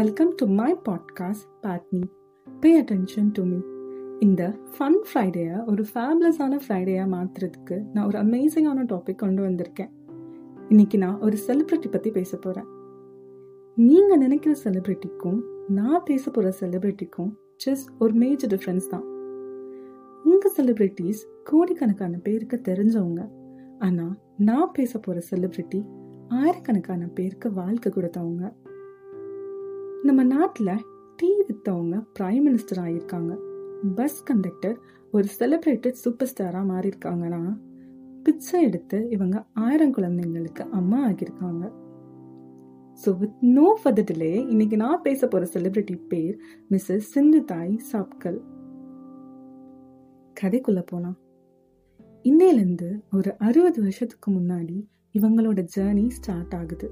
Welcome to my podcast பேட்னி pay attention to me இந்த fun ஃப்ரைடேயை ஒரு ஃபேப்லஸான ஃப்ரைடேயாக மாற்றுறதுக்கு நான் ஒரு அமேசிங்கான டாபிக் கொண்டு வந்திருக்கேன். இன்னைக்கு நான் ஒரு செலிப்ரிட்டி பற்றி பேச போகிறேன் நீங்கள் நினைக்கிற செலிப்ரிட்டிக்கும் நான் பேச போகிற செலிப்ரிட்டிக்கும் ஜஸ்ட் ஒரு மேஜர் டிஃப்ரென்ஸ் தான். உங்கள் செலிப்ரிட்டிஸ் கோடிக்கணக்கான பேருக்கு தெரிஞ்சவங்க. ஆனால் நான் பேச போகிற செலிப்ரிட்டி ஆயிரக்கணக்கான பேருக்கு வாழ்க்கை கொடுத்தவங்க. நம்ம நாட்டில் டீ வித்தவங்க பிரைம் மினிஸ்டர் ஆகியிருக்காங்க பஸ் கண்டக்டர் ஒரு செலிப்ரேட்டட் சூப்பர் ஸ்டாராக மாறியிருக்காங்கன்னா பிச்சை எடுத்து இவங்க ஆயிரம் குழந்தைங்களுக்கு அம்மா ஆகியிருக்காங்க so with no further delay இன்னைக்கு நான் பேச போகிற செலிப்ரிட்டி பேர் மிஸ்ஸஸ் சிந்து தாய் சாப்கல். கதைக்குள்ளே போகலாம் இன்னையிலேருந்து ஒரு அறுபது வருஷத்துக்கு முன்னாடி இவங்களோட ஜேர்னி ஸ்டார்ட் ஆகுது.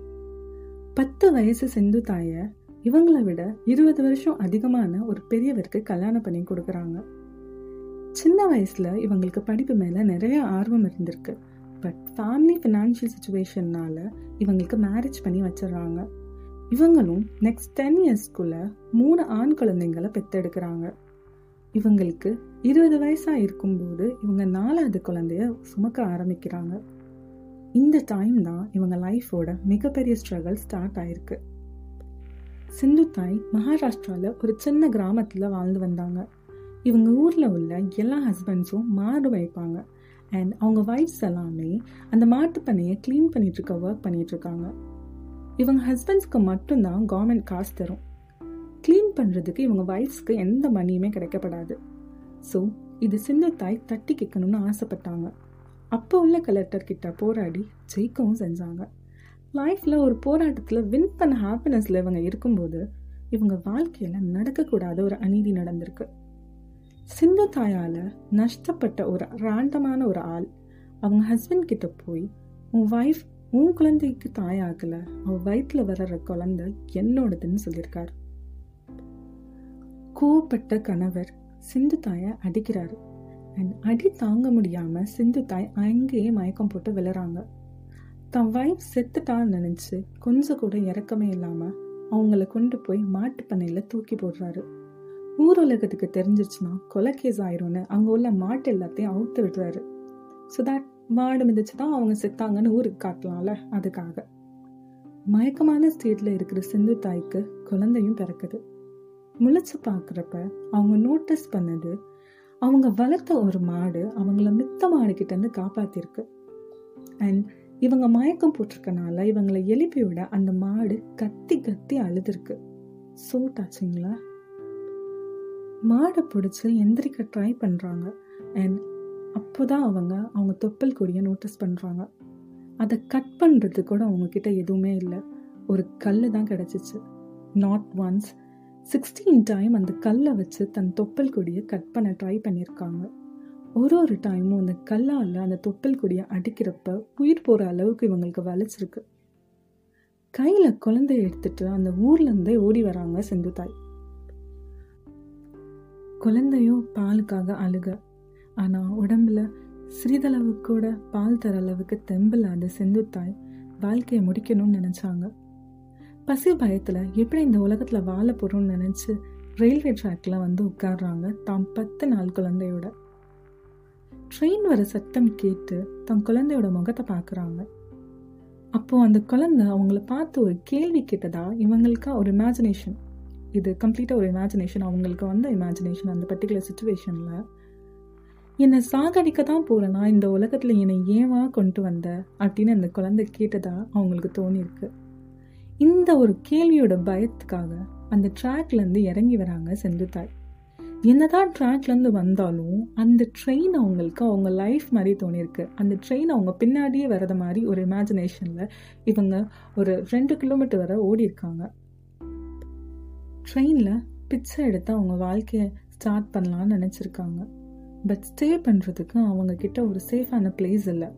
பத்து வயசு சிந்து தாயை இவங்களை விட இருபது வருஷம் அதிகமான ஒரு பெரியவருக்கு கல்யாணம் பண்ணி கொடுக்குறாங்க. சின்ன வயசுல இவங்களுக்கு படிப்பு மேல நிறைய ஆர்வம் இருந்திருக்கு. பட் ஃபேமிலி ஃபினான்ஷியல் சுச்சுவேஷன்னால இவங்களுக்கு மேரேஜ் பண்ணி வச்சிடுறாங்க. இவங்களும் நெக்ஸ்ட் டென் இயர்ஸ்க்குள்ள மூணு ஆண் குழந்தைங்களை பெத்தெடுக்கிறாங்க. இவங்களுக்கு இருபது வயசா இருக்கும்போது இவங்க நாலாவது குழந்தைய சுமக்க ஆரம்பிக்கிறாங்க. இந்த டைம் தான் இவங்க லைஃபோட மிகப்பெரிய ஸ்ட்ரகிள் ஸ்டார்ட் ஆயிருக்கு. சிந்து தாய் மகாராஷ்டிராவில் ஒரு சின்ன கிராமத்தில் வாழ்ந்து வந்தாங்க. இவங்க ஊரில் உள்ள எல்லா ஹஸ்பண்ட்ஸும் மாடு வைப்பாங்க அண்ட் அவங்க ஒய்ஃப்ஸ் எல்லாமே அந்த மாட்டு பண்ணையை க்ளீன் பண்ணிட்டு இருக்க ஒர்க் பண்ணிட்டு இருக்காங்க இவங்க ஹஸ்பண்ட்ஸ்க்கு மட்டும்தான் கவர்மெண்ட் காசு தரும். க்ளீன் பண்ணுறதுக்கு இவங்க ஒய்ஃப்ஸ்க்கு எந்த மணியுமே கிடைக்கப்படாது. ஸோ இது சிந்து தாய் தட்டி கேட்கணும்னு ஆசைப்பட்டாங்க. அப்போ உள்ள கலெக்டர் கிட்ட போராடி ஜெயிக்கவும் செஞ்சாங்க. லைஃப்பில் ஒரு போராட்டத்தில் வின் பண்ண ஹாப்பினஸில் இவங்க இருக்கும்போது இவங்க வாழ்க்கையில் நடக்கக்கூடாத ஒரு அநீதி நடந்திருக்கு. சிந்து தாயால் நஷ்டப்பட்ட ஒரு ராண்டமான ஒரு ஆள் அவங்க ஹஸ்பண்ட் கிட்ட போய் உன் ஒய்ஃப் உன் குழந்தைக்கு தாயாகலை அவ வயிற்றுல வர்ற குழந்தை என்னோடதுன்னு சொல்லியிருக்காரு கோவப்பட்ட கணவர் சிந்து தாயை அடிக்கிறாரு. அண்ட் அடி தாங்க முடியாமல் சிந்து தாய் அங்கேயே மயக்கம் போட்டு விழுறாங்க. தன் வைஃப் செத்துட்டான்னு நினச்சி கொஞ்சம் கூட இறக்கமே இல்லாமல் அவங்கள கொண்டு போய் மாட்டு பண்ணையில் தூக்கி போடுறாரு. ஊர் உலகத்துக்கு தெரிஞ்சிருச்சுன்னா கொலை கேஸ் ஆயிரும்னு அங்கே உள்ள மாட்டு எல்லாத்தையும் அவுத்து விடுறாரு. ஸோ தட் மாடு மிதிச்சு தான் அவங்க செத்தாங்கன்னு ஊருக்கு காட்டலாம்ல அதுக்காக. மயக்கமான ஸ்டேட்டில் இருக்கிற சிந்து தாய்க்கு குழந்தையும் பிறக்குது. முளைச்சு பார்க்குறப்ப அவங்க நோட்டீஸ் பண்ணது அவங்க வளர்த்த ஒரு மாடு அவங்கள மித்த மாடு காப்பாற்றிருக்கு அண்ட் இவங்க மயக்கம் போட்டிருக்கனால இவங்களை எழுப்பி விட அந்த மாடு கத்தி கத்தி அழுதுருக்கு. சோட்டாச்சுங்களா? மாடை பிடிச்சி எந்திரிக்க ட்ரை பண்ணுறாங்க அண்ட் அப்போதான் அவங்க அவங்க தொப்பல் கொடியை நோட்டீஸ் பண்ணுறாங்க அதை கட் பண்ணுறது கூட அவங்கக்கிட்ட எதுவுமே இல்லை. ஒரு கல் தான் கிடச்சிச்சு. நாட் ஒன்ஸ் சிக்ஸ்டீன் டைம் அந்த கல்லை வச்சு தன் தொப்பல் கொடியை கட் பண்ண ட்ரை பண்ணியிருக்காங்க ஒரு ஒரு டைமும் அந்த கல்லால் அந்த தொட்டல் கொடியை அடிக்கிறப்ப உயிர் போகிற அளவுக்கு இவங்களுக்கு வலிச்சிருக்கு. கையில் குழந்தைய எடுத்துட்டு அந்த ஊர்லேருந்தே ஓடி வராங்க செந்து தாய் குழந்தையும் பாலுக்காக அழுக. ஆனால் உடம்புல சிறிதளவு கூட பால் தர அளவுக்கு தெம்பில்லாத செந்து தாய் வாழ்க்கையை முடிக்கணும்னு நினச்சாங்க. பசி பயத்தில் எப்படி இந்த உலகத்தில் வாழ போகிறோம்னு நினச்சி ரயில்வே ட்ராக்ல வந்து உட்காடுறாங்க தாம் பத்து நாள் குழந்தையோட. ட்ரெயின் வர சத்தம் கேட்டு தன் குழந்தையோட முகத்தை பார்க்குறாங்க. அப்போது அந்த குழந்தை அவங்கள பார்த்து ஒரு கேள்வி கேட்டதா? இவங்களுக்கா ஒரு இமேஜினேஷன் இது கம்ப்ளீட்டாக ஒரு இமேஜினேஷன் அவங்களுக்கு வந்த இமேஜினேஷன் அந்த பர்டிகுலர் சுச்சுவேஷனில் என்னை சாகடிக்க தான் போகிறேன்னா இந்த உலகத்தில் என்னை ஏவா கொண்டு வந்த? அப்படின்னு அந்த குழந்தை கேட்டதா அவங்களுக்கு தோணியிருக்கு. இந்த ஒரு கேள்வியோட பயத்துக்காக அந்த ட்ராக்லேருந்து இறங்கி வராங்க செந்துத்தாய். என்னதான் ட்ராக்லேருந்து வந்தாலும் அந்த ட்ரெயின் அவங்களுக்கு அவங்க லைஃப் மாதிரி தோணியிருக்கு. அந்த ட்ரெயின் அவங்க பின்னாடியே வரத மாதிரி ஒரு இமேஜினேஷனில் இவங்க ஒரு ரெண்டு கிலோமீட்டர் வரை ஓடியிருக்காங்க ட்ரெயினில் பிச்சை எடுத்து அவங்க வாழ்க்கையை ஸ்டார்ட் பண்ணலான்னு நினச்சிருக்காங்க. பட் ஸ்டே பண்ணுறதுக்கு அவங்கக்கிட்ட ஒரு சேஃபான பிளேஸ் இல்லை.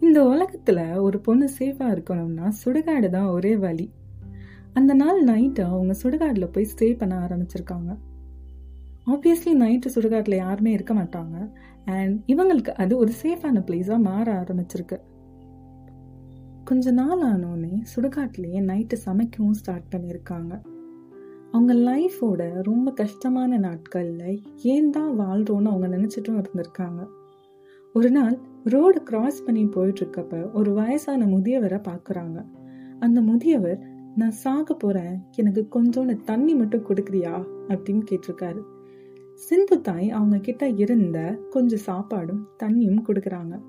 இந்த உலகத்தில் ஒரு பொண்ணு சேஃபாக இருக்கணும்னா சுடுகாடு தான் ஒரே வழி. அந்த நாள் நைட்டு அவங்க சுடுகாட்டில் போய் ஸ்டே பண்ண ஆரம்பிச்சிருக்காங்க. ஆப்வியஸ்லி நைட்டு சுடுகாட்டில் யாருமே இருக்க மாட்டாங்க. அண்ட் இவங்களுக்கு அது ஒரு சேஃபான பிளேஸாக மாற ஆரம்பிச்சிருக்கு. கொஞ்ச நாள் ஆனோடனே சுடுகாட்டிலேயே நைட்டு சமைக்கவும் ஸ்டார்ட் பண்ணியிருக்காங்க. அவங்க லைஃபோட ரொம்ப கஷ்டமான நாட்களில் ஏன் தான் வாழ்கிறோன்னு அவங்க நினச்சிட்டும் இருந்திருக்காங்க. ஒரு நாள் ரோடு கிராஸ் பண்ணி போயிட்டுருக்கப்ப ஒரு வயசான முதியவரை பார்க்குறாங்க அந்த முதியவர் நான் சாக போகிறேன் எனக்கு கொஞ்சோண்டு தண்ணி மட்டும் கொடுக்குறியா? அப்படின்னு கேட்டிருக்காரு. சிந்து தாய் அவங்க கிட்ட இருந்த கொஞ்சம் சாப்பாடும் தண்ணியும் கொடுக்குறாங்க.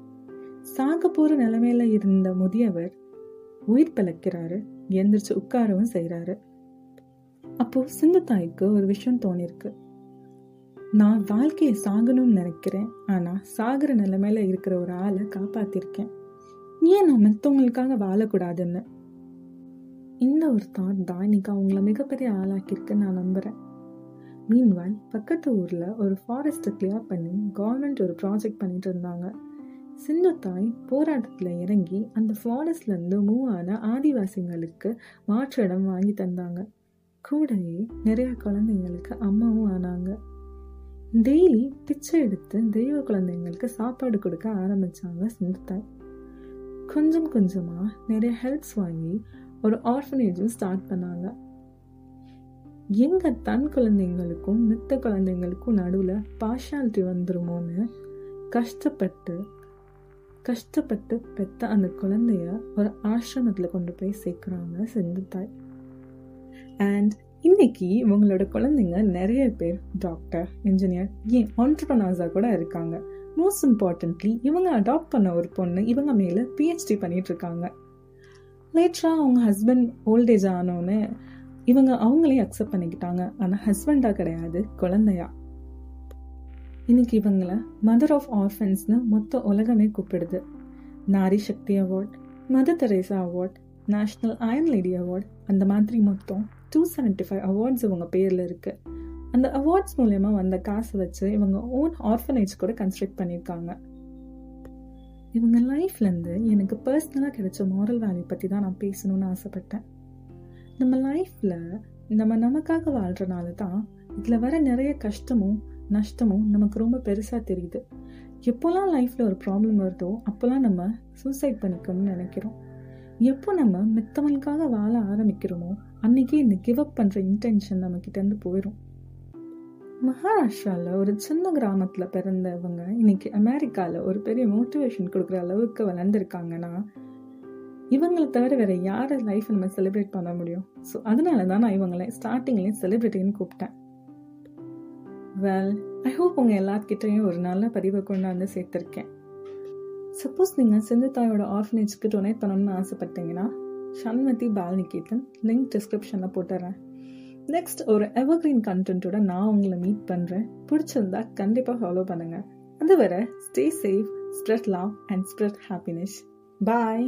சாக போற நிலைமையில இருந்த முதியவர் உயிர் பிழைக்கிறாரு எந்திரிச்சு உட்காரவும் செய்யறாரு அப்போ சிந்து தாய்க்கு ஒரு விஷயம் தோணிருக்கு. நான் வாழ்க்கையை சாகணும்னு நினைக்கிறேன் ஆனா சாகிற நிலைமையில இருக்கிற ஒரு ஆளை காப்பாத்திருக்கேன். ஏன் நான் மற்றவங்களுக்காக வாழக்கூடாதுன்னு? இந்த ஒரு தாட் தான் இன்னைக்கு அவங்கள மிகப்பெரிய ஆளாக்கியிருக்குன்னு நான் நம்புறேன். மீன்வால் பக்கத்து ஊரில் ஒரு ஃபாரஸ்ட்டை கிளியர் பண்ணி கவர்மெண்ட் ஒரு ப்ராஜெக்ட் பண்ணிட்டு இருந்தாங்க. சிந்து தாய் போராட்டத்தில் இறங்கி அந்த ஃபாரஸ்ட்லேருந்து மூவ் ஆன ஆதிவாசிங்களுக்கு மாற்று இடம் வாங்கி தந்தாங்க. கூடவே நிறைய குழந்தைங்களுக்கு அம்மாவும் ஆனாங்க. டெய்லி பிச்சை எடுத்து தெய்வ குழந்தைங்களுக்கு சாப்பாடு கொடுக்க ஆரம்பித்தாங்க சிந்து தாய் கொஞ்சம் கொஞ்சமாக நிறைய ஹெல்ப்ஸ் வாங்கி ஒரு ஆர்ஃபனேஜும் ஸ்டார்ட் பண்ணாங்க. எங்க தன் குழந்தைங்களுக்கும் மித்த குழந்தைங்களுக்கும் நடுவில் பார்ஷாலிட்டி வந்துருமோன்னு கஷ்டப்பட்டு கஷ்டப்பட்டு பெத்த அந்த குழந்தைய ஒரு ஆசிரமத்தில் கொண்டு போய் சேர்க்குறாங்க சிந்து தாய் அண்ட் இன்னைக்கு இவங்களோட குழந்தைங்க நிறைய பேர் டாக்டர் இன்ஜினியர் ஏன் ஆண்டர்பனாஸாக கூட இருக்காங்க. மோஸ்ட் இம்பார்ட்டன்ட்லி இவங்க அடாப்ட் பண்ண ஒரு பொண்ணு இவங்க மேலே பிஹெச்டி பண்ணிட்டு இருக்காங்க. லேட்டராக அவங்க ஹஸ்பண்ட் ஓல்டேஜ் ஆனோன்னு இவங்க அவங்களே அக்செப்ட் பண்ணிக்கிட்டாங்க. ஆனால் ஹஸ்பண்டாக கிடையாது குழந்தையா. இன்னைக்கு இவங்களை மதர் ஆஃப் ஆர்ஃபன்ஸ்னு மொத்த உலகமே கூப்பிடுது. Nari Shakti award Mother Teresa award national iron lady award அந்த மாதிரி மொத்தம் டூ செவன்டி ஃபைவ் அவார்ட்ஸ் இவங்க பேரில் இருக்குது அந்த அவார்ட்ஸ் மூலயமா வந்த காசை வச்சு இவங்க ஓன் ஆர்ஃபனேஜ் கூட கன்ஸ்ட்ரக்ட் பண்ணியிருக்காங்க. இவங்க லைஃப்லேருந்து எனக்கு பர்சனலாக கிடைச்ச மாரல் வேல்யூ பற்றி தான் நான் பேசணும்னு ஆசைப்பட்டேன். நம்ம லைஃப்பில் நம்ம நமக்காக வாழ்கிறனால தான் இதில் வர நிறைய கஷ்டமும் நஷ்டமும் நமக்கு ரொம்ப பெருசாக தெரியுது. எப்போல்லாம் லைஃப்பில் ஒரு ப்ராப்ளம் வருதோ அப்போல்லாம் நம்ம சூசைட் பண்ணிக்கணும்னு நினைக்கிறோம். எப்போ நம்ம மித்தவங்களுக்காக வாழ ஆரம்பிக்கிறோமோ அன்னைக்கே இந்த கிவ் அப் பண்ணுற இன்டென்ஷன் நம்ம கிட்டேருந்து போயிடும் மகாராஷ்டிராவில் ஒரு சின்ன கிராமத்தில் பிறந்தவங்க இன்னைக்கு அமெரிக்காவில் ஒரு பெரிய மோட்டிவேஷன் கொடுக்குற அளவுக்கு வளர்ந்துருக்காங்கன்னா இவங்களை தவிர வேற யார லைஃப் நம்ம செலிப்ரேட் பண்ண முடியும்? ஸோ அதனால தான் நான் இவங்களை ஸ்டார்டிங்லேயும் செலிப்ரிட்டின்னு கூப்பிட்டேன். வெல் ஐ ஹோப் உங்கள் எல்லாத்துக்கிட்டையும் ஒரு நல்ல பதிவை கொண்டாந்து சேர்த்துருக்கேன். சப்போஸ் நீங்கள் சிந்து தாயோட ஆர்ஃபனேஜ்க்கு டொனேட் பண்ணணும்னு ஆசைப்பட்டீங்கன்னா சண்மதி பால்நிகேதன் லிங்க் டிஸ்கிரிப்ஷனில் போட்டுறேன். நெக்ஸ்ட் ஒரு எவர்கிரீன் கண்டென்ட்டோட நான் உங்களை மீட் பண்ணுறேன் பிடிச்சிருந்தா கண்டிப்பாக ஃபாலோ பண்ணுங்கள் அதுவரை stay safe spread love and spread happiness bye